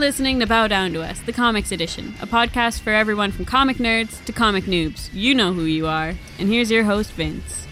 Listening to Bow Down to Us, the Comics Edition, a podcast for everyone from comic nerds to comic noobs. You know who you are. And here's your host, Vince.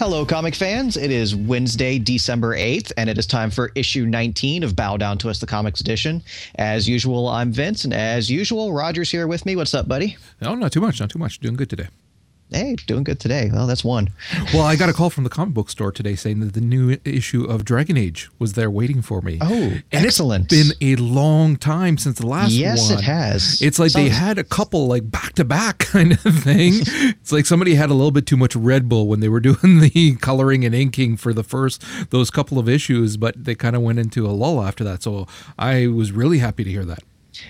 Hello, comic fans. It is Wednesday, December 8th, and it is time for issue 19 of Bow Down to Us, the Comics Edition. As usual, I'm Vince, and as usual, Roger's here with me. What's up, buddy? Oh, not too much, not too much. Doing good today. Hey, doing good today. Well, that's one. Well, I got a call from the comic book store today saying that the new issue of Dragon Age was there waiting for me. Oh, and excellent. It's been a long time since the last yes, one. it has. It's like they had a couple like back to back kind of thing. it's like somebody had a little bit too much Red Bull when they were doing the coloring and inking for the first those couple of issues, but they kind of went into a lull after that. So I was really happy to hear that.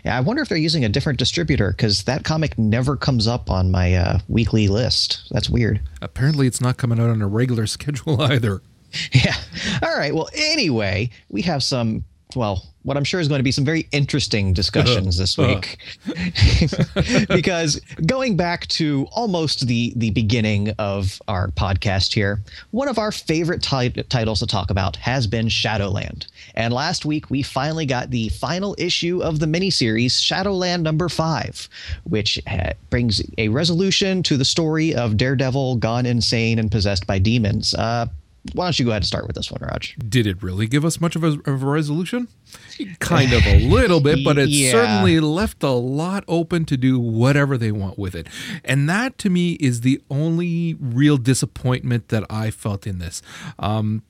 Yeah, I wonder if they're using a different distributor because that comic never comes up on my uh, weekly list. That's weird. Apparently, it's not coming out on a regular schedule either. Yeah. All right. Well, anyway, we have some, well, what I'm sure is going to be some very interesting discussions this week. because going back to almost the, the beginning of our podcast here, one of our favorite ti- titles to talk about has been Shadowland. And last week, we finally got the final issue of the miniseries, Shadowland number five, which uh, brings a resolution to the story of Daredevil gone insane and possessed by demons. Uh, why don't you go ahead and start with this one, Raj? Did it really give us much of a, of a resolution? Kind of a little bit, but it Yeah. certainly left a lot open to do whatever they want with it. And that to me is the only real disappointment that I felt in this. Um,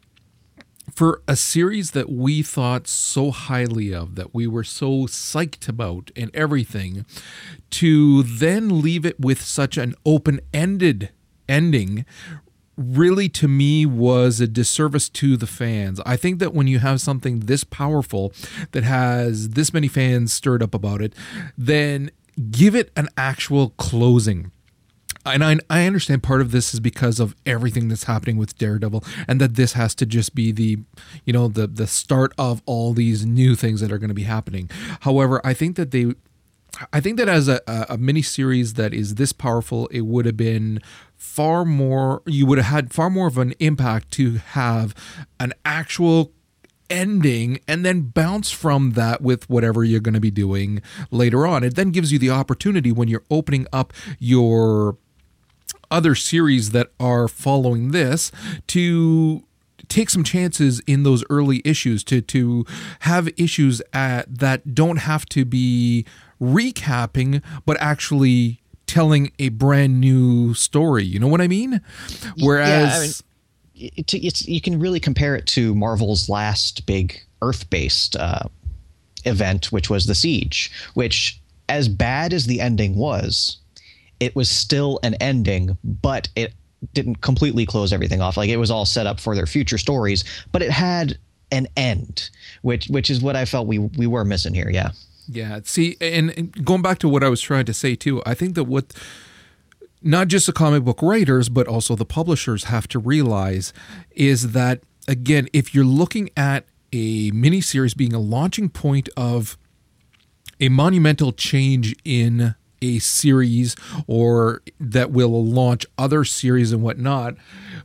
for a series that we thought so highly of, that we were so psyched about and everything, to then leave it with such an open ended ending really to me was a disservice to the fans. I think that when you have something this powerful that has this many fans stirred up about it, then give it an actual closing. And I, I understand part of this is because of everything that's happening with Daredevil, and that this has to just be the, you know, the the start of all these new things that are going to be happening. However, I think that they I think that as a, a mini series that is this powerful, it would have been far more. You would have had far more of an impact to have an actual ending and then bounce from that with whatever you're going to be doing later on. It then gives you the opportunity when you're opening up your other series that are following this to take some chances in those early issues to to have issues at, that don't have to be recapping but actually telling a brand new story you know what i mean whereas it, it's you can really compare it to Marvel's last big Earth-based uh, event, which was the Siege. Which, as bad as the ending was, it was still an ending, but it didn't completely close everything off. Like it was all set up for their future stories, but it had an end, which which is what I felt we we were missing here. Yeah. Yeah. See, and, going back to what I was trying to say too, I think that what not just the comic book writers, but also the publishers have to realize is that again, if you're looking at a miniseries being a launching point of a monumental change in a series or that will launch other series and whatnot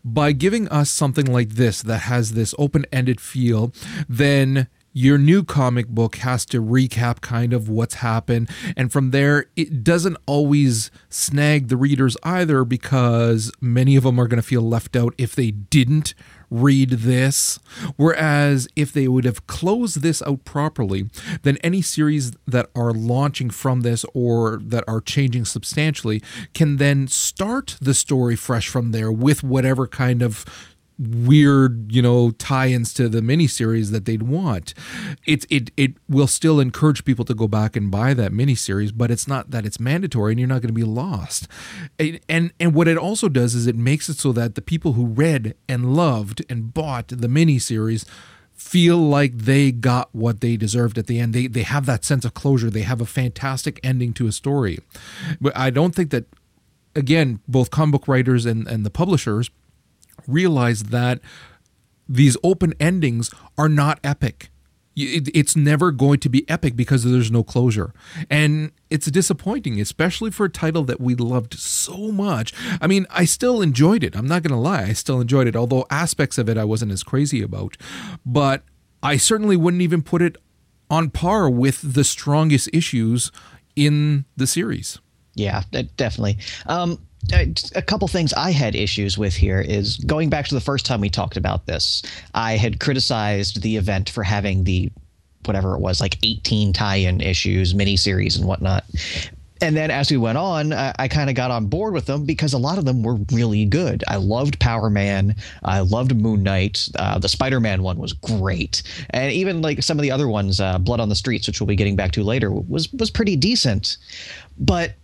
by giving us something like this that has this open-ended feel then your new comic book has to recap kind of what's happened and from there it doesn't always snag the readers either because many of them are going to feel left out if they didn't read this. Whereas if they would have closed this out properly, then any series that are launching from this or that are changing substantially can then start the story fresh from there with whatever kind of weird, you know, tie-ins to the miniseries that they'd want. It it it will still encourage people to go back and buy that miniseries, but it's not that it's mandatory and you're not going to be lost. And, and and what it also does is it makes it so that the people who read and loved and bought the miniseries feel like they got what they deserved at the end. They they have that sense of closure. They have a fantastic ending to a story. But I don't think that again, both comic book writers and, and the publishers realize that these open endings are not epic. it's never going to be epic because there's no closure. And it's disappointing, especially for a title that we loved so much. I mean, I still enjoyed it. I'm not going to lie. I still enjoyed it, although aspects of it I wasn't as crazy about. But I certainly wouldn't even put it on par with the strongest issues in the series. Yeah, definitely. Um, a couple things I had issues with here is going back to the first time we talked about this. I had criticized the event for having the whatever it was, like 18 tie-in issues, miniseries, and whatnot. And then as we went on, I, I kind of got on board with them because a lot of them were really good. I loved Power Man. I loved Moon Knight. Uh, the Spider Man one was great, and even like some of the other ones, uh, Blood on the Streets, which we'll be getting back to later, was was pretty decent. But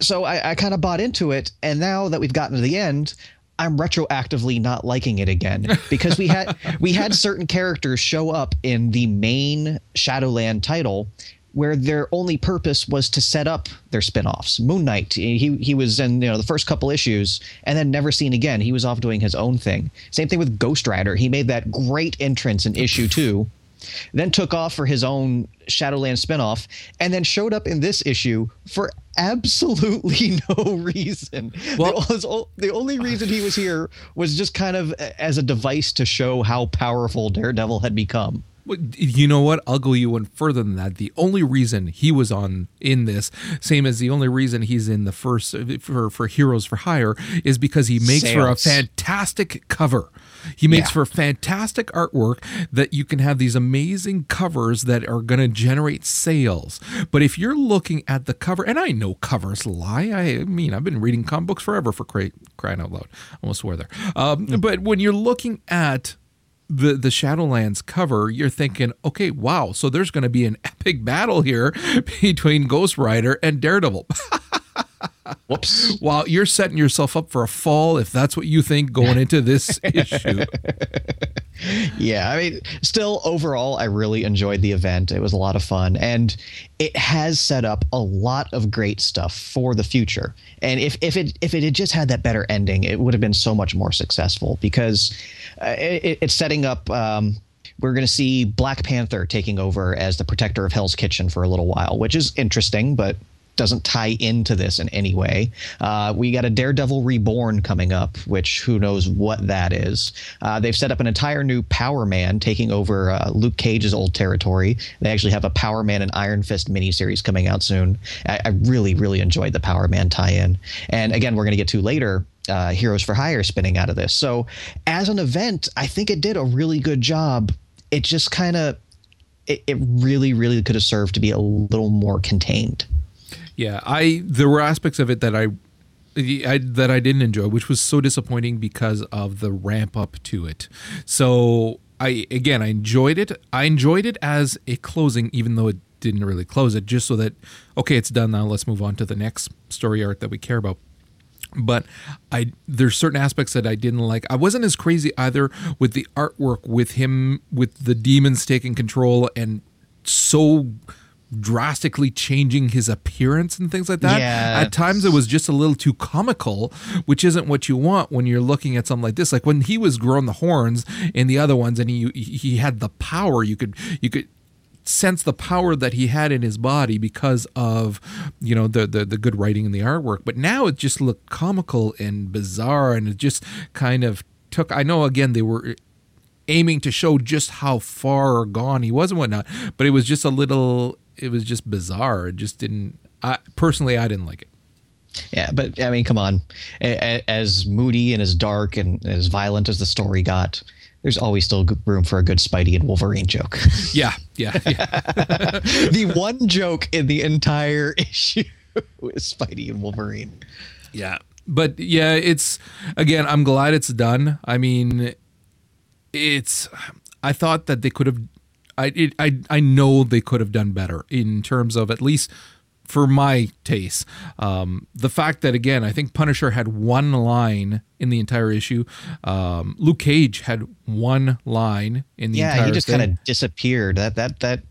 so I, I kind of bought into it, and now that we've gotten to the end, I'm retroactively not liking it again because we had we had certain characters show up in the main Shadowland title where their only purpose was to set up their spin-offs. Moon Knight, he he was in you know the first couple issues and then never seen again. He was off doing his own thing. Same thing with Ghost Rider. He made that great entrance in issue 2 then took off for his own Shadowland spinoff, and then showed up in this issue for absolutely no reason. Well, the, the only reason he was here was just kind of as a device to show how powerful Daredevil had become. You know what? I'll go you one further than that. The only reason he was on in this, same as the only reason he's in the first for for Heroes for Hire, is because he makes Sales. for a fantastic cover. He makes yeah. for fantastic artwork that you can have these amazing covers that are going to generate sales. But if you're looking at the cover, and I know covers lie. I mean, I've been reading comic books forever for cry, crying out loud. I almost swear there. Um, but when you're looking at the the Shadowlands cover, you're thinking, okay, wow, so there's going to be an epic battle here between Ghost Rider and Daredevil. Whoops. While you're setting yourself up for a fall if that's what you think going into this issue. Yeah, I mean, still overall, I really enjoyed the event. It was a lot of fun, and it has set up a lot of great stuff for the future. And if if it if it had just had that better ending, it would have been so much more successful because it, it's setting up. Um, we're going to see Black Panther taking over as the protector of Hell's Kitchen for a little while, which is interesting, but doesn't tie into this in any way. Uh, we got a Daredevil Reborn coming up, which who knows what that is. Uh, they've set up an entire new Power Man taking over uh, Luke Cage's old territory. They actually have a Power Man and Iron Fist miniseries coming out soon. I, I really, really enjoyed the Power Man tie-in. And again, we're going to get to later uh, Heroes for Hire spinning out of this. So as an event, I think it did a really good job. It just kind of, it, it really, really could have served to be a little more contained. Yeah, I there were aspects of it that I, I that I didn't enjoy, which was so disappointing because of the ramp up to it. So I again I enjoyed it. I enjoyed it as a closing, even though it didn't really close it, just so that okay, it's done now. Let's move on to the next story arc that we care about but I there's certain aspects that I didn't like. I wasn't as crazy either with the artwork with him with the demons taking control and so drastically changing his appearance and things like that. Yeah. At times it was just a little too comical, which isn't what you want when you're looking at something like this. Like when he was growing the horns in the other ones and he he had the power, you could you could sense the power that he had in his body because of you know the, the the good writing and the artwork but now it just looked comical and bizarre and it just kind of took i know again they were aiming to show just how far gone he was and whatnot but it was just a little it was just bizarre. It just didn't. I personally, I didn't like it. Yeah, but I mean, come on. As moody and as dark and as violent as the story got, there's always still room for a good Spidey and Wolverine joke. Yeah, yeah. yeah. the one joke in the entire issue is Spidey and Wolverine. Yeah, but yeah, it's again. I'm glad it's done. I mean, it's. I thought that they could have I it, I I know they could have done better in terms of at least for my taste. Um, the fact that again, I think Punisher had one line in the entire issue. Um, Luke Cage had one line in the yeah, entire. Yeah, he just kind of disappeared. That that that.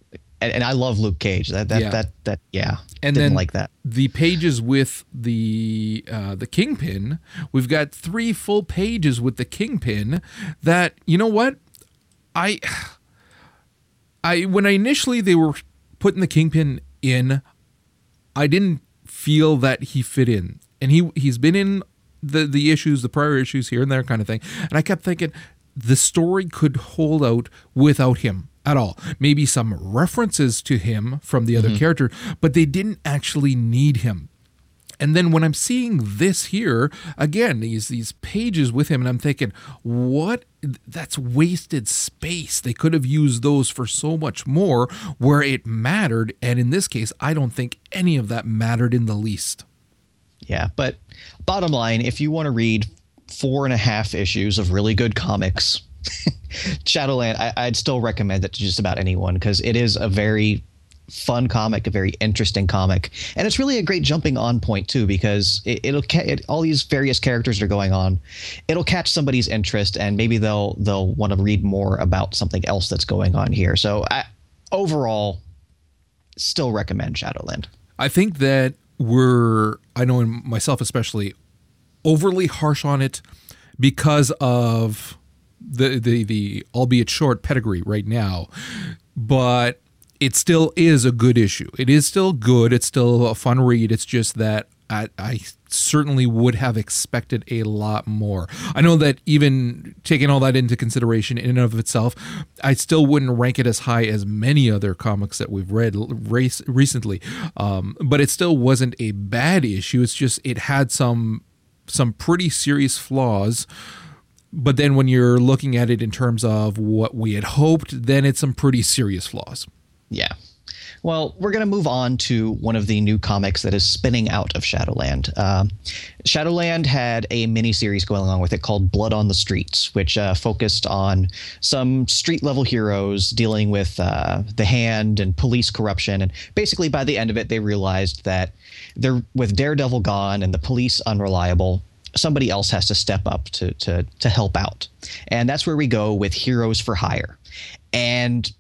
And, and I love Luke Cage. That that yeah. that that yeah. And didn't then like that. The pages with the uh, the Kingpin. We've got three full pages with the Kingpin. That you know what, I I when I initially they were putting the kingpin in, I didn't feel that he fit in, and he he's been in the the issues, the prior issues here and there kind of thing, and I kept thinking the story could hold out without him at all. Maybe some references to him from the other mm-hmm. character, but they didn't actually need him. And then when I'm seeing this here again, these these pages with him, and I'm thinking, what? That's wasted space. They could have used those for so much more where it mattered. And in this case, I don't think any of that mattered in the least. Yeah, but bottom line, if you want to read four and a half issues of really good comics, Shadowland, I, I'd still recommend it to just about anyone because it is a very fun comic, a very interesting comic, and it's really a great jumping on point too because it, it'll ca- it, all these various characters are going on. It'll catch somebody's interest, and maybe they'll they'll want to read more about something else that's going on here. So I, overall, still recommend Shadowland. I think that we're, I know myself especially, overly harsh on it because of the the the albeit short pedigree right now, but it still is a good issue. It is still good. It's still a fun read. It's just that I, I certainly would have expected a lot more. I know that even taking all that into consideration in and of itself, I still wouldn't rank it as high as many other comics that we've read race, recently. Um, but it still wasn't a bad issue. It's just it had some some pretty serious flaws. But then when you're looking at it in terms of what we had hoped, then it's some pretty serious flaws. Yeah. Well, we're going to move on to one of the new comics that is spinning out of Shadowland. Uh, Shadowland had a miniseries going along with it called Blood on the Streets, which uh, focused on some street level heroes dealing with uh, the hand and police corruption. And basically, by the end of it, they realized that they're with Daredevil gone and the police unreliable. Somebody else has to step up to to to help out, and that's where we go with Heroes for Hire. And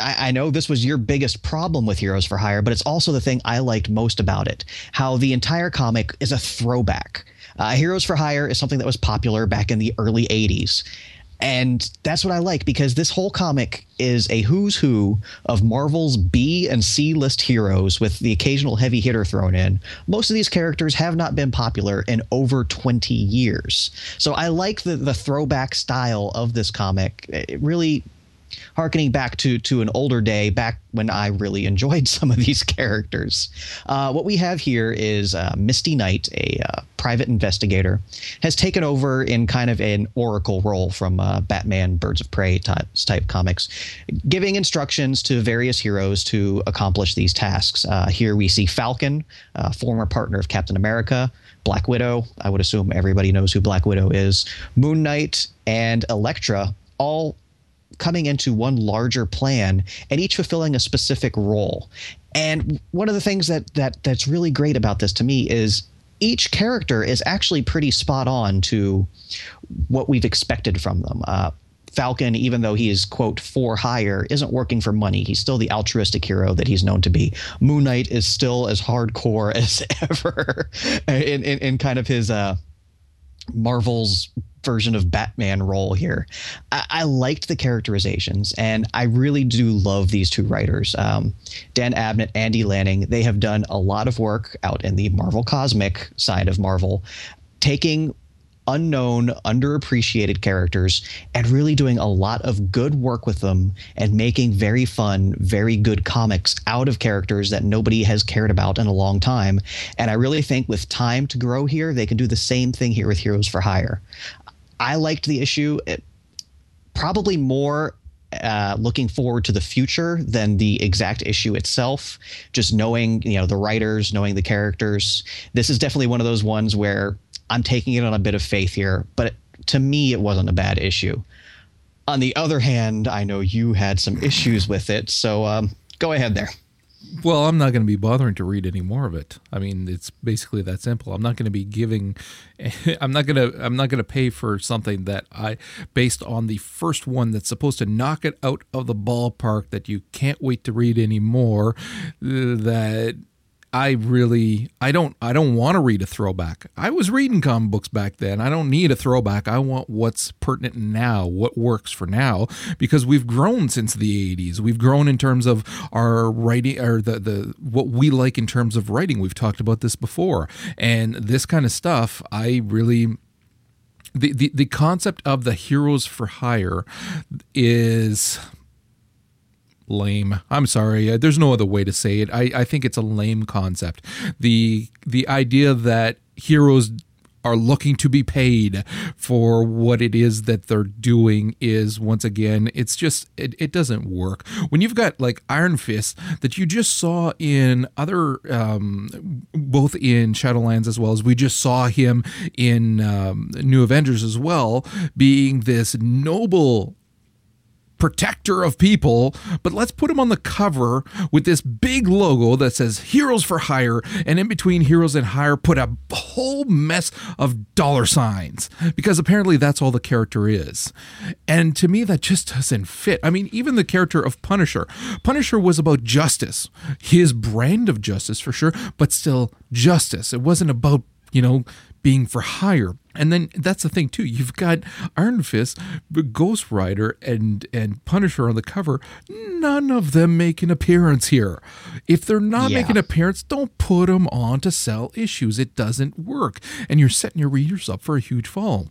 I, I, know this was your biggest problem with Heroes for Hire, but it's also the thing I liked most about it. How the entire comic is a throwback. Uh, Heroes for Hire is something that was popular back in the early 80s. And that's what I like because this whole comic is a who's who of Marvel's B and C list heroes with the occasional heavy hitter thrown in. Most of these characters have not been popular in over 20 years. So I like the, the throwback style of this comic. It really harkening back to to an older day, back when I really enjoyed some of these characters. Uh, what we have here is uh, Misty Knight, a uh, private investigator, has taken over in kind of an oracle role from uh, Batman, Birds of Prey type, type comics, giving instructions to various heroes to accomplish these tasks. Uh, here we see Falcon, former partner of Captain America. Black Widow, I would assume everybody knows who Black Widow is, Moon Knight, and Elektra all coming into one larger plan and each fulfilling a specific role. And one of the things that that that's really great about this to me is each character is actually pretty spot on to what we've expected from them. Uh, Falcon, even though he is quote for hire, isn't working for money. He's still the altruistic hero that he's known to be. Moon Knight is still as hardcore as ever in, in, in kind of his uh, Marvel's version of Batman role here. I, I, liked the characterizations, and I really do love these two writers, um, Dan Abnett, and Andy Lanning. They have done a lot of work out in the Marvel Cosmic side of Marvel, taking unknown, underappreciated characters and really doing a lot of good work with them and making very fun, very good comics out of characters that nobody has cared about in a long time. And I really think with time to grow here, they can do the same thing here with Heroes for Hire. I liked the issue. It, probably more uh, looking forward to the future than the exact issue itself. Just knowing, you know, the writers, knowing the characters. This is definitely one of those ones where I'm taking it on a bit of faith here, but to me, it wasn't a bad issue. On the other hand, I know you had some issues with it, so um, go ahead there. Well, I'm not going to be bothering to read any more of it. I mean, it's basically that simple. I'm not going to be giving I'm not going to I'm not going to pay for something that I based on the first one that's supposed to knock it out of the ballpark that you can't wait to read anymore uh, that I really I don't I don't want to read a throwback. I was reading comic books back then. I don't need a throwback. I want what's pertinent now, what works for now because we've grown since the 80s. We've grown in terms of our writing or the the what we like in terms of writing. We've talked about this before. And this kind of stuff I really the, the, the concept of the heroes for hire is lame. I'm sorry. Uh, there's no other way to say it. I, I think it's a lame concept. The the idea that heroes are looking to be paid for what it is that they're doing is once again it's just it, it doesn't work when you've got like iron fist that you just saw in other um, both in shadowlands as well as we just saw him in um, new avengers as well being this noble protector of people, but let's put him on the cover with this big logo that says Heroes for Hire, and in between Heroes and Hire, put a whole mess of dollar signs because apparently that's all the character is. And to me, that just doesn't fit. I mean, even the character of Punisher, Punisher was about justice, his brand of justice for sure, but still justice. It wasn't about you know, being for hire. And then that's the thing too. You've got Iron Fist, Ghost Rider, and and Punisher on the cover. None of them make an appearance here. If they're not yeah. making an appearance, don't put them on to sell issues. It doesn't work, and you're setting your readers up for a huge fall.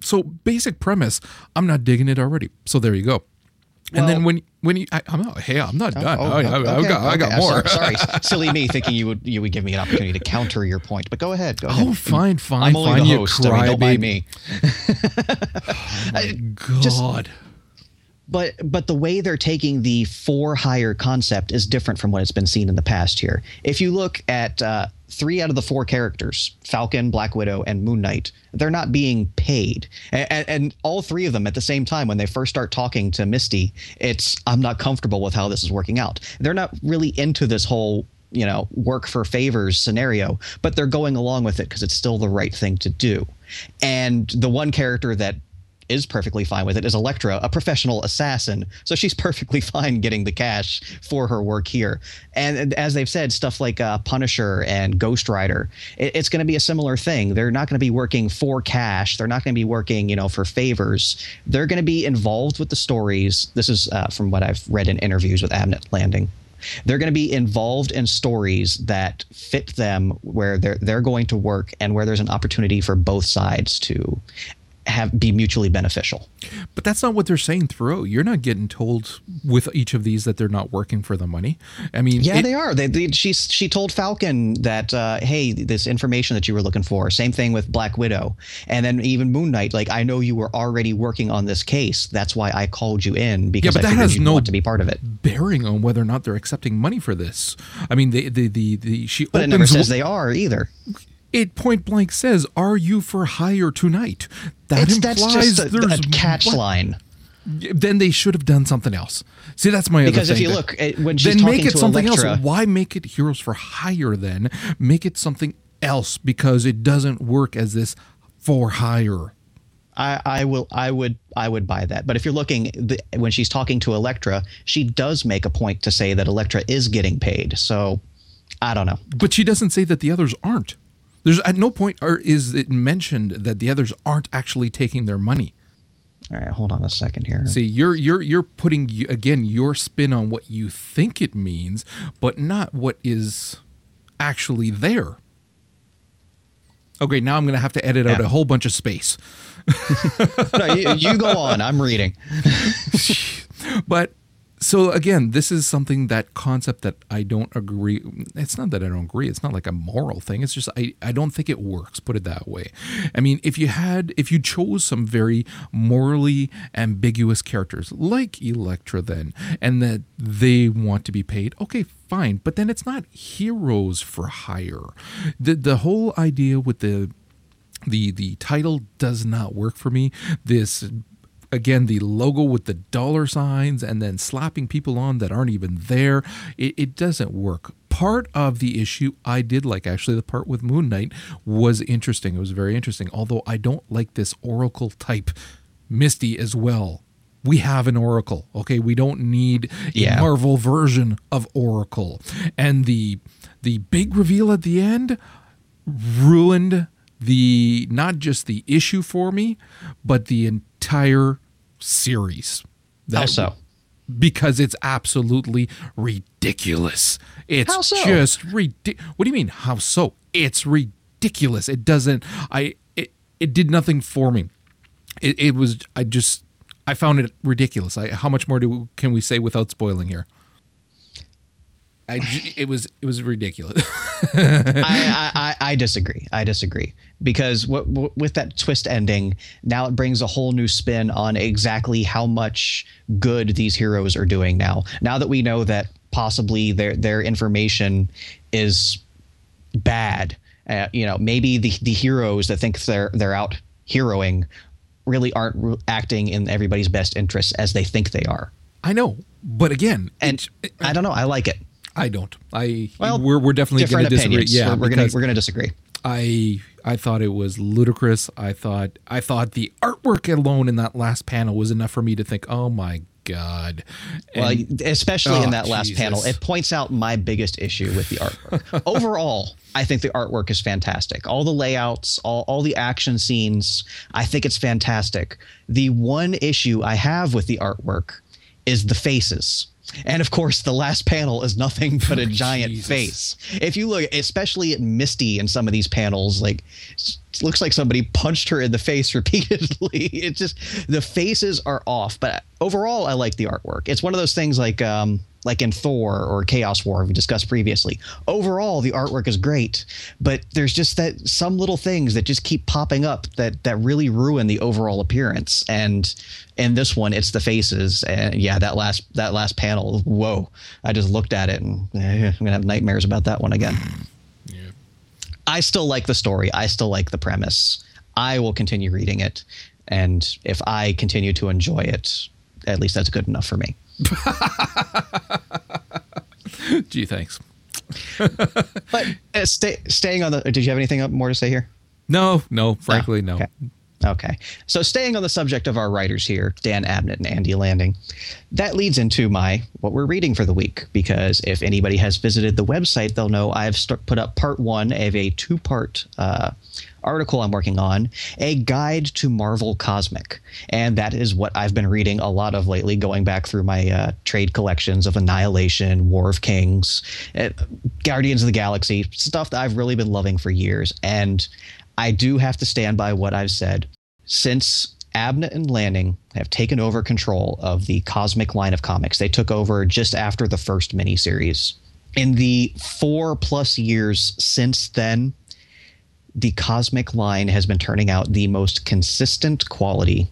So basic premise, I'm not digging it already. So there you go. Well, and then when when you, I, am not. Hey, I'm not oh, done. Oh, I, okay, I've got, okay. I got more. Sorry, silly me, thinking you would you would give me an opportunity to counter your point. But go ahead. Go ahead. Oh, fine, fine, I'm only fine. The host. I mean, don't mind me. oh my God. Just, but but the way they're taking the for hire concept is different from what has been seen in the past here. If you look at uh, three out of the four characters Falcon, Black Widow, and Moon Knight they're not being paid. And, and, all three of them at the same time, when they first start talking to Misty, it's, I'm not comfortable with how this is working out. They're not really into this whole you know work for favors scenario but they're going along with it because it's still the right thing to do and the one character that is perfectly fine with it is Elektra, a professional assassin. So she's perfectly fine getting the cash for her work here. And as they've said, stuff like uh, Punisher and Ghost Rider, it, it's going to be a similar thing. They're not going to be working for cash. They're not going to be working, you know, for favors. They're going to be involved with the stories. This is uh, from what I've read in interviews with Abnett Lanning they're going to be involved in stories that fit them where they're they're going to work and where there's an opportunity for both sides to have be mutually beneficial. But that's not what they're saying throughout. You're not getting told with each of these that they're not working for the money. I mean, yeah, it, they are. They, they, she she told Falcon that uh, hey, this information that you were looking for. Same thing with Black Widow, and then even Moon Knight. Like I know you were already working on this case. That's why I called you in because yeah, but I that has no want to be part of it. Bearing on whether or not they're accepting money for this. I mean, the the the, the she. But it never says they are either it point blank says, "Are you for hire tonight?" That it's, implies a, there's a catch what? line. Then they should have done something else. See, that's my other. because if you that, look when she's then make it something Elektra, else. Why make it heroes for hire? Then make it something else because it doesn't work as this for hire. I, I will I would I would buy that. But if you're looking the, when she's talking to Elektra, she does make a point to say that Elektra is getting paid. So I don't know. But she doesn't say that the others aren't. There's at no point or is it mentioned that the others aren't actually taking their money. All right, hold on a second here. See, you're you're you're putting again your spin on what you think it means, but not what is actually there. Okay, now I'm going to have to edit yeah. out a whole bunch of space. no, you, you go on. I'm reading. but so again, this is something that concept that I don't agree. It's not that I don't agree. It's not like a moral thing. It's just I, I don't think it works. Put it that way. I mean, if you had if you chose some very morally ambiguous characters like Elektra, then and that they want to be paid, okay, fine. But then it's not heroes for hire. The the whole idea with the the the title does not work for me. This again the logo with the dollar signs and then slapping people on that aren't even there. It, it, doesn't work. Part of the issue i did like actually the part with moon knight was interesting. It was very interesting. Although i don't like this oracle type misty as well. We have an oracle okay? We don't need yeah. a marvel version of oracle. And the the big reveal at the end ruined the not just the issue for me, but the entire series. How so? Because it's absolutely ridiculous. It's so? just ridiculous. What do you mean? How so? It's ridiculous. It doesn't. I. It. It did nothing for me. It. It was. I just. I found it ridiculous. I, how much more do can we say without spoiling here? I, it was it was ridiculous. I, I, I disagree. I disagree because what, what, with that twist ending, now it brings a whole new spin on exactly how much good these heroes are doing now. Now that we know that possibly their their information is bad, uh, you know, maybe the the heroes that think they're they're out heroing really aren't re- acting in everybody's best interests as they think they are. I know, but again, And I don't know. I like it. I don't. I Well, we're we're definitely going to disagree. opinions. Yeah, we're, we're gonna we're gonna disagree. I I thought it was ludicrous. I thought I thought the artwork alone in that last panel was enough for me to think, oh my god. Well, And- especially in Oh, that last Jesus. panel, it points out my biggest issue with the artwork. Overall, I think the artwork is fantastic. All the layouts, all, all the action scenes, I think it's fantastic. The one issue I have with the artwork is the faces. And of course, the last panel is nothing but a giant Jesus. face. If you look, especially at Misty in some of these panels, like it looks like somebody punched her in the face repeatedly. It just the faces are off, but overall, I like the artwork. It's one of those things like um, like in Thor or Chaos War we discussed previously. Overall, the artwork is great, but there's just that some little things that just keep popping up that that really ruin the overall appearance. And in this one, it's the faces. And yeah, that last that last panel, whoa! I just looked at it and eh, I'm gonna have nightmares about that one again. I still like the story. I still like the premise. I will continue reading it, and if I continue to enjoy it, at least that's good enough for me. Gee, thanks. But uh, stay, staying on the. Did you have anything more to say here? No, no, frankly, no. Okay. Okay. So staying on the subject of our writers here, Dan Abnett and Andy Lanning, that leads into my what we're reading for the week. Because if anybody has visited the website, they'll know I've st- put up part one of a two-part uh, article I'm working on, a guide to Marvel Cosmic, and that is what I've been reading a lot of lately, going back through my uh, trade collections of Annihilation, War of Kings, uh, Guardians of the Galaxy, stuff that I've really been loving for years, and I do have to stand by what I've said. Since Abnett and Lanning have taken over control of the cosmic line of comics, they took over just after the first miniseries. In the four plus years since then, the cosmic line has been turning out the most consistent quality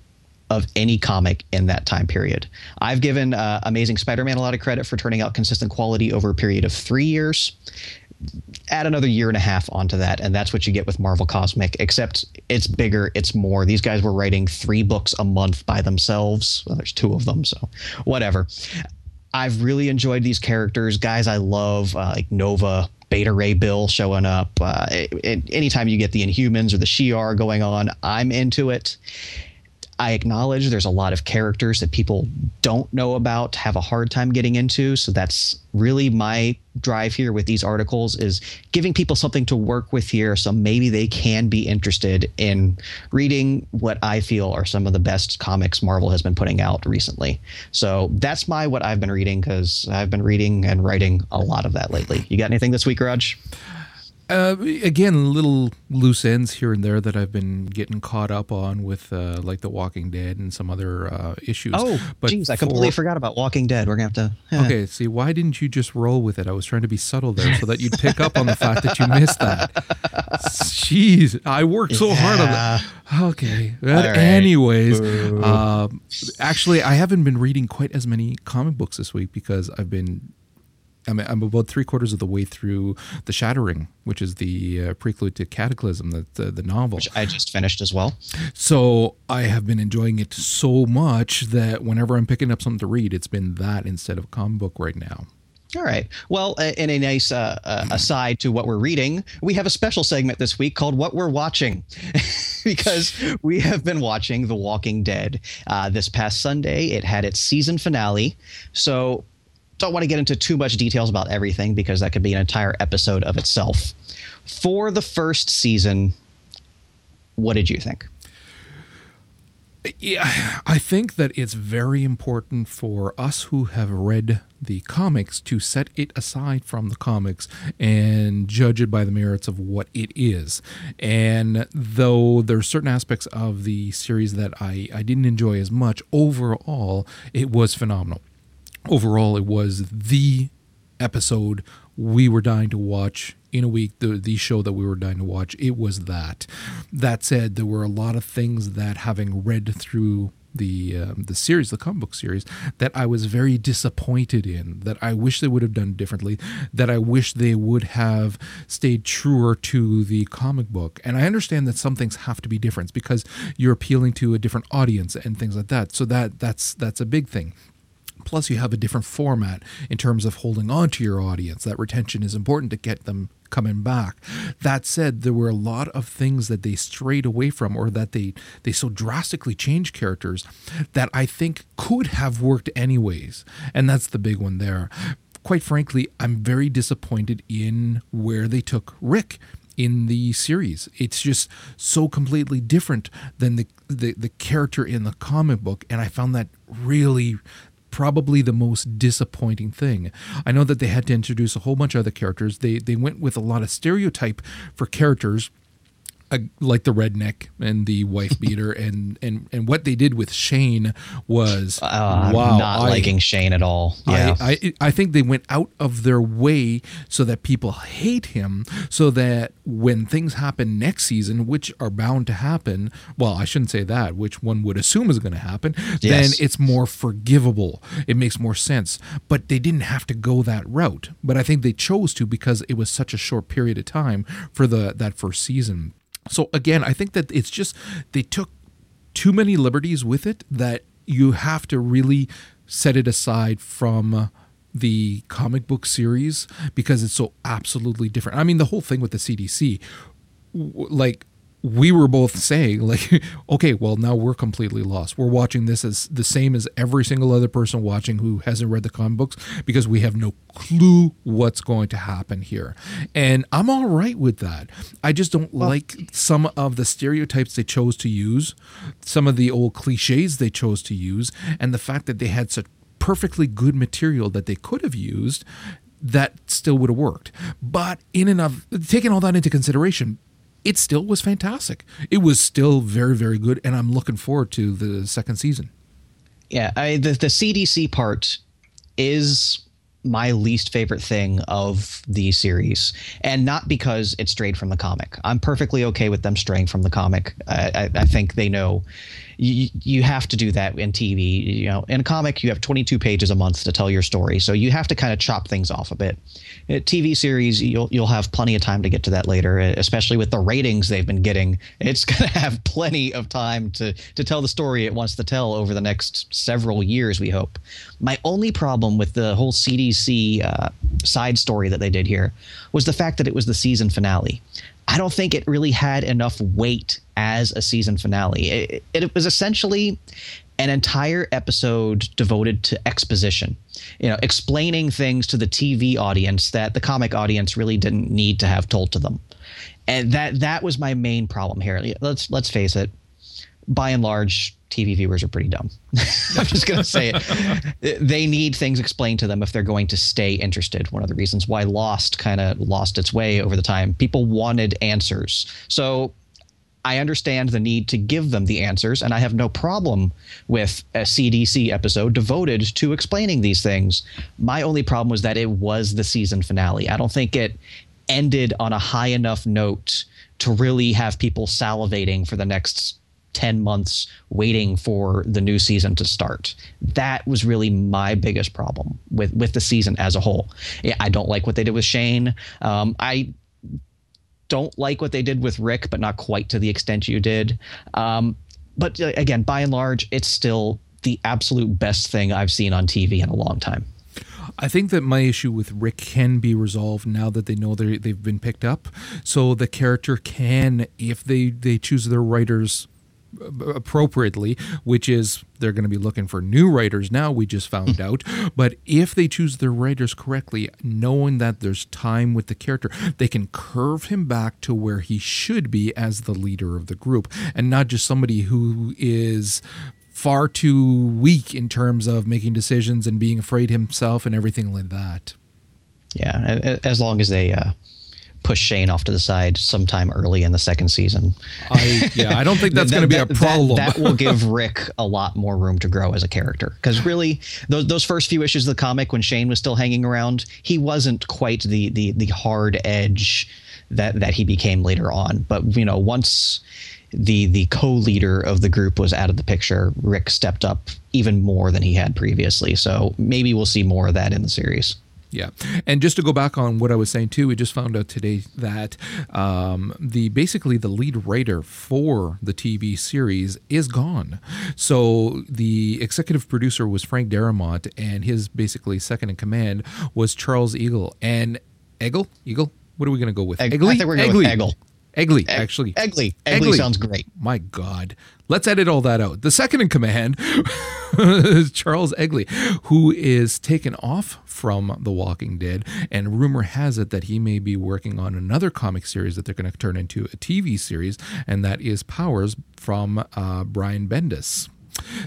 of any comic in that time period. I've given uh, Amazing Spider Man a lot of credit for turning out consistent quality over a period of three years add another year and a half onto that, and that's what you get with Marvel Cosmic, except it's bigger, it's more. These guys were writing three books a month by themselves. Well, there's two of them, so whatever. I've really enjoyed these characters, guys. I love uh, like Nova, Beta Ray Bill showing up. Uh, it, it- anytime you get the Inhumans or the Shi'ar going on, I'm into it. I acknowledge there's a lot of characters that people don't know about, have a hard time getting into. So that's really my drive here with these articles is giving people something to work with here so maybe they can be interested in reading what I feel are some of the best comics Marvel has been putting out recently. So that's my what I've been reading because I've been reading and writing a lot of that lately. You got anything this week, Raj? Uh, again, little loose ends here and there that I've been getting caught up on with, uh, like The Walking Dead and some other uh, issues. Oh, jeez, I completely for- forgot about Walking Dead. We're gonna have to. eh. Okay, see, why didn't you just roll with it? I was trying to be subtle there so that you'd pick up on the fact that you missed that. Jeez, I worked so hard on that. Okay. But right. anyways, um, actually, I haven't been reading quite as many comic books this week because I've been. I'm, I'm about three quarters of the way through The Shattering, which is the uh, prelude to Cataclysm, the, the, the novel. Which I just finished as well. So I have been enjoying it so much that whenever I'm picking up something to read, it's been that instead of a comic book right now. All right. Well, uh, in a nice uh, uh, aside to what we're reading, we have a special segment this week called "What We're Watching," because we have been watching The Walking Dead. Uh, this past Sunday, it had its season finale. So, don't want to get into too much details about everything because that could be an entire episode of itself. For the first season, what did you think? Yeah, I think that it's very important for us who have read the comics to set it aside from the comics and judge it by the merits of what it is. And though there are certain aspects of the series that I, I didn't enjoy as much, overall, it was phenomenal. Overall, it was the episode we were dying to watch in a week the the show that we were dying to watch. It was that. That said there were a lot of things that having read through the um, the series the comic book series that I was very disappointed in that I wish they would have done differently that I wish they would have stayed truer to the comic book. And I understand that some things have to be different because you're appealing to a different audience and things like that. So that that's that's a big thing Plus, you have a different format in terms of holding on to your audience. That retention is important to get them coming back. That said, there were a lot of things that they strayed away from or that they they so drastically changed characters that I think could have worked anyways. And that's the big one there. Quite frankly, I'm very disappointed in where they took Rick in the series. It's just so completely different than the, the the character in the comic book and I found that really probably the most disappointing thing. I know that they had to introduce a whole bunch of other characters. They they went with a lot of stereotype for characters uh, like the redneck and the wife beater and and and what they did with Shane was uh, wow, not I, liking Shane at all. Yeah, I, I, I think they went out of their way so that people hate him, so that when things happen next season, which are bound to happen, well, I shouldn't say that, which one would assume is going to happen, yes. then it's more forgivable. It makes more sense. But they didn't have to go that route. But I think they chose to because it was such a short period of time for the that first season. So again, I think that it's just they took too many liberties with it that you have to really set it aside from uh, the comic book series because it's so absolutely different. I mean, the whole thing with the CDC, like we were both saying like okay well now we're completely lost. We're watching this as the same as every single other person watching who hasn't read the comic books because we have no clue what's going to happen here. And i'm all right with that. I just don't well, like some of the stereotypes they chose to use some of the old cliches they chose to use and the fact that they had such perfectly good material that they could have used that still would have worked. But in and of taking all that into consideration, it still was fantastic. It was still very, very good, and I'm looking forward to the second season. Yeah, I, the the CDC part is my least favorite thing of the series, and not because it strayed from the comic. I'm perfectly okay with them straying from the comic. I, I, I think they know you, you have to do that in TV. You know, in a comic, you have 22 pages a month to tell your story, so you have to kind of chop things off a bit. A TV series, you'll you'll have plenty of time to get to that later, especially with the ratings they've been getting. It's going to have plenty of time to to tell the story it wants to tell over the next several years. We hope. My only problem with the whole CDC uh, side story that they did here was the fact that it was the season finale. I don't think it really had enough weight as a season finale. It, it, was essentially an entire episode devoted to exposition, you know, explaining things to the TV audience that the comic audience really didn't need to have told to them. And that that was my main problem here. Let's let's face it. By and large, TV viewers are pretty dumb. I'm just going to say it. They need things explained to them if they're going to stay interested. One of the reasons why Lost kind of lost its way over the time. People wanted answers. So I understand the need to give them the answers, and I have no problem with a CDC episode devoted to explaining these things. My only problem was that it was the season finale. I don't think it ended on a high enough note to really have people salivating for the next 10 months waiting for the new season to start. That was really my biggest problem with, with the season as a whole. I don't like what they did with Shane. Um, I don't like what they did with Rick, but not quite to the extent you did. Um, but uh, again, by and large, it's still the absolute best thing I've seen on TV in a long time. I think that my issue with Rick can be resolved now that they know they they've been picked up. So the character can, if they they choose their writers appropriately, which is they're going to be looking for new writers now, we just found out. But if they choose their writers correctly, knowing that there's time with the character, they can curve him back to where he should be as the leader of the group and not just somebody who is far too weak in terms of making decisions and being afraid himself and everything like that. Yeah, as long as they uh, push Shane off to the side sometime early in the second season. I, yeah, I don't think that's going to be a problem. That, that will give Rick a lot more room to grow as a character because really, those those first few issues of the comic when Shane was still hanging around, he wasn't quite the the the hard edge that that he became later on. But you know, once the the co-leader of the group was out of the picture, Rick stepped up even more than he had previously. So maybe we'll see more of that in the series. Yeah, and just to go back on what I was saying too, we just found out today that um, the basically the lead writer for the TV series is gone. So the executive producer was Frank Darabont, and his basically second in command was Charles Eagle. And Eggle, Eagle, what are we going to go with? Egg, I think we're going with Eggle. Eggly, actually. Eggly. Eggly sounds great. My God. Let's edit all that out. The second in command is Charles Eglee, who is taken off from The Walking Dead. And rumor has it that he may be working on another comic series that they're going to turn into a TV series, and that is Powers from uh, Brian Bendis.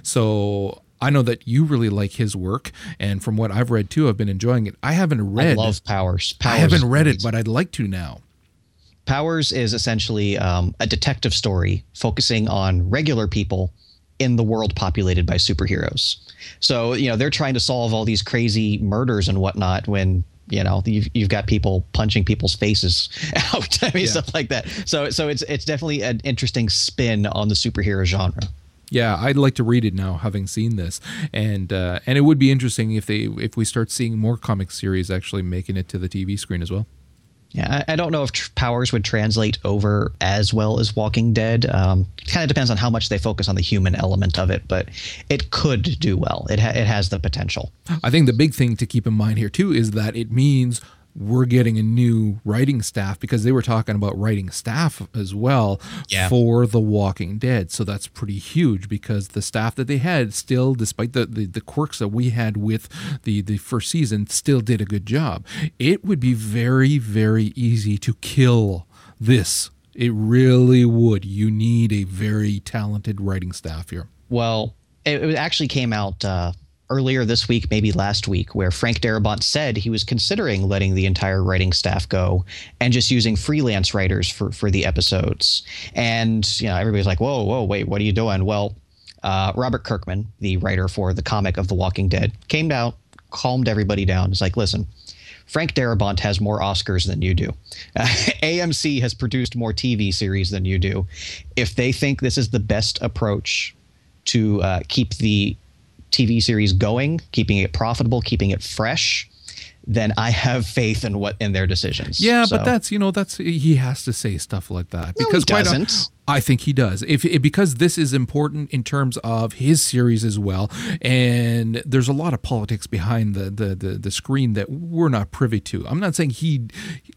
So I know that you really like his work, and from what I've read too, I've been enjoying it. I haven't read. I love Powers. Powers I haven't read it, but I'd like to now. Powers is essentially um, a detective story focusing on regular people in the world populated by superheroes. So, you know, they're trying to solve all these crazy murders and whatnot when you know you've, you've got people punching people's faces out i mean yeah. stuff like that so so it's it's definitely an interesting spin on the superhero genre yeah, I'd like to read it now, having seen this, and uh, and it would be interesting if they if we start seeing more comic series actually making it to the TV screen as well. Yeah, I, I don't know if tr- Powers would translate over as well as Walking Dead. Um, kind of depends on how much they focus on the human element of it, but it could do well. It ha- it has the potential. I think the big thing to keep in mind here too is that it means we're getting a new writing staff because they were talking about writing staff as well yeah. for The Walking Dead. So that's pretty huge because the staff that they had still, despite the, the, the, quirks that we had with the, the first season, still did a good job. It would be very, very easy to kill this. It really would. You need a very talented writing staff here. Well, it, it actually came out uh, earlier this week, maybe last week, where Frank Darabont said he was considering letting the entire writing staff go and just using freelance writers for for the episodes. And you know, everybody's like, "Whoa, whoa, wait, what are you doing?" Well, uh, Robert Kirkman, the writer for the comic of The Walking Dead, came out, calmed everybody down. It's like, listen. Frank Darabont has more Oscars than you do. Uh, AMC has produced more TV series than you do. If they think this is the best approach to uh, keep the TV series going, keeping it profitable, keeping it fresh, then I have faith in what in their decisions. Yeah, so. but that's you know that's he has to say stuff like that because no, he doesn't. I think he does. If, if, because this is important in terms of his series as well, and there's a lot of politics behind the, the the the screen that we're not privy to. I'm not saying he,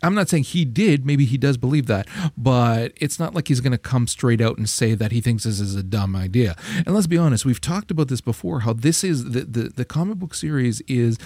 I'm not saying he did. Maybe he does believe that, but it's not like he's going to come straight out and say that he thinks this is a dumb idea. And let's be honest, we've talked about this before. How this is the the, the comic book series is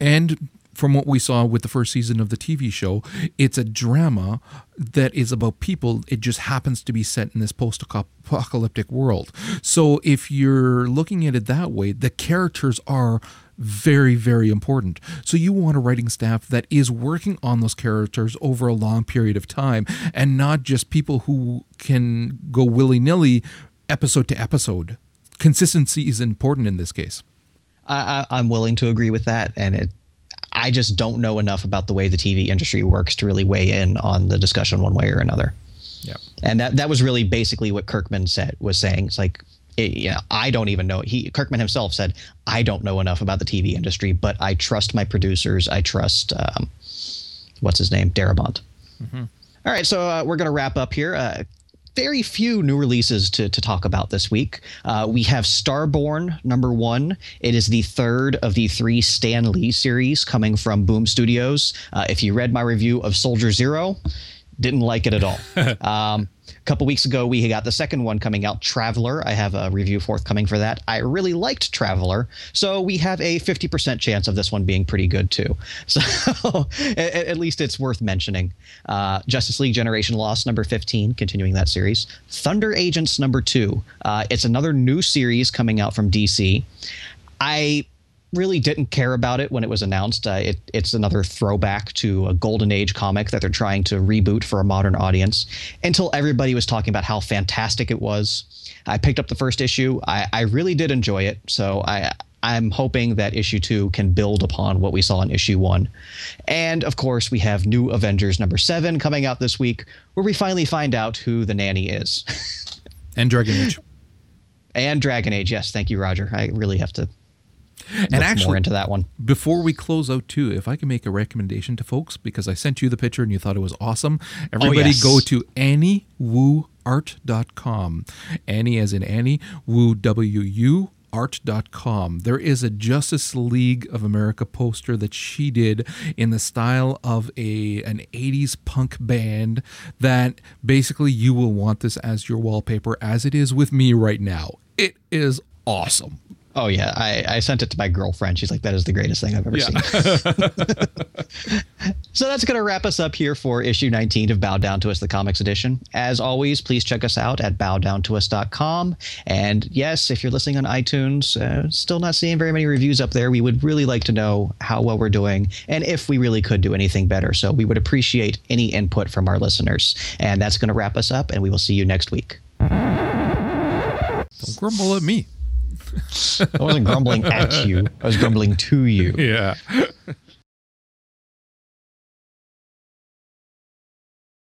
and from what we saw with the first season of the TV show, it's a drama that is about people. It just happens to be set in this post apocalyptic world. So if you're looking at it that way, the characters are very, very important. So you want a writing staff that is working on those characters over a long period of time and not just people who can go willy nilly episode to episode. Consistency is important in this case. I, am willing to agree with that, and it I just don't know enough about the way the TV industry works to really weigh in on the discussion one way or another. Yeah. And that that was really basically what Kirkman said was saying. It's like it, you know, I don't even know. He Kirkman himself said, "I don't know enough about the TV industry, but I trust my producers. I trust um, what's his name, Darabont." Mm-hmm. All right, so uh, we're going to wrap up here. Uh, very few new releases to, to talk about this week. Uh, we have Starborn number one. It is the third of the three Stan Lee series coming from Boom Studios. Uh, if you read my review of Soldier Zero, didn't like it at all. um, A couple weeks ago, we got the second one coming out, Traveler. I have a review forthcoming for that. I really liked Traveler, so we have a 50% chance of this one being pretty good too. So at, at, least it's worth mentioning. Uh, Justice League Generation Lost number 15, continuing that series. Thunder Agents number two. Uh, it's another new series coming out from DC. I really didn't care about it when it was announced. Uh, it, it's another throwback to a golden age comic that they're trying to reboot for a modern audience. Until everybody was talking about how fantastic it was, I picked up the first issue. I, I really did enjoy it, so I. I'm hoping that issue two can build upon what we saw in issue one. And of course, we have New Avengers number seven coming out this week, where we finally find out who the nanny is. and Dragon Age. And Dragon Age, yes. Thank you, Roger. I really have to and actually, more into that one. Before we close out, too, if I can make a recommendation to folks, because I sent you the picture and you thought it was awesome, oh, everybody oh, yes. go to AnnieWuArt.com. Annie as in Annie, Wu W U art.com. There is a Justice League of America poster that she did in the style of a an 80s punk band that basically you will want this as your wallpaper as it is with me right now. It is awesome. Oh yeah, I, I sent it to my girlfriend. She's like, "That is the greatest thing I've ever yeah. seen." so that's going to wrap us up here for issue 19 of Bow Down to Us, the comics edition. As always, please check us out at bowdowntous.com. And yes, if you're listening on iTunes, uh, still not seeing very many reviews up there, we would really like to know how well we're doing and if we really could do anything better. So we would appreciate any input from our listeners. And that's going to wrap us up, and we will see you next week. Don't grumble at me. I wasn't grumbling at you. I was grumbling to you. Yeah.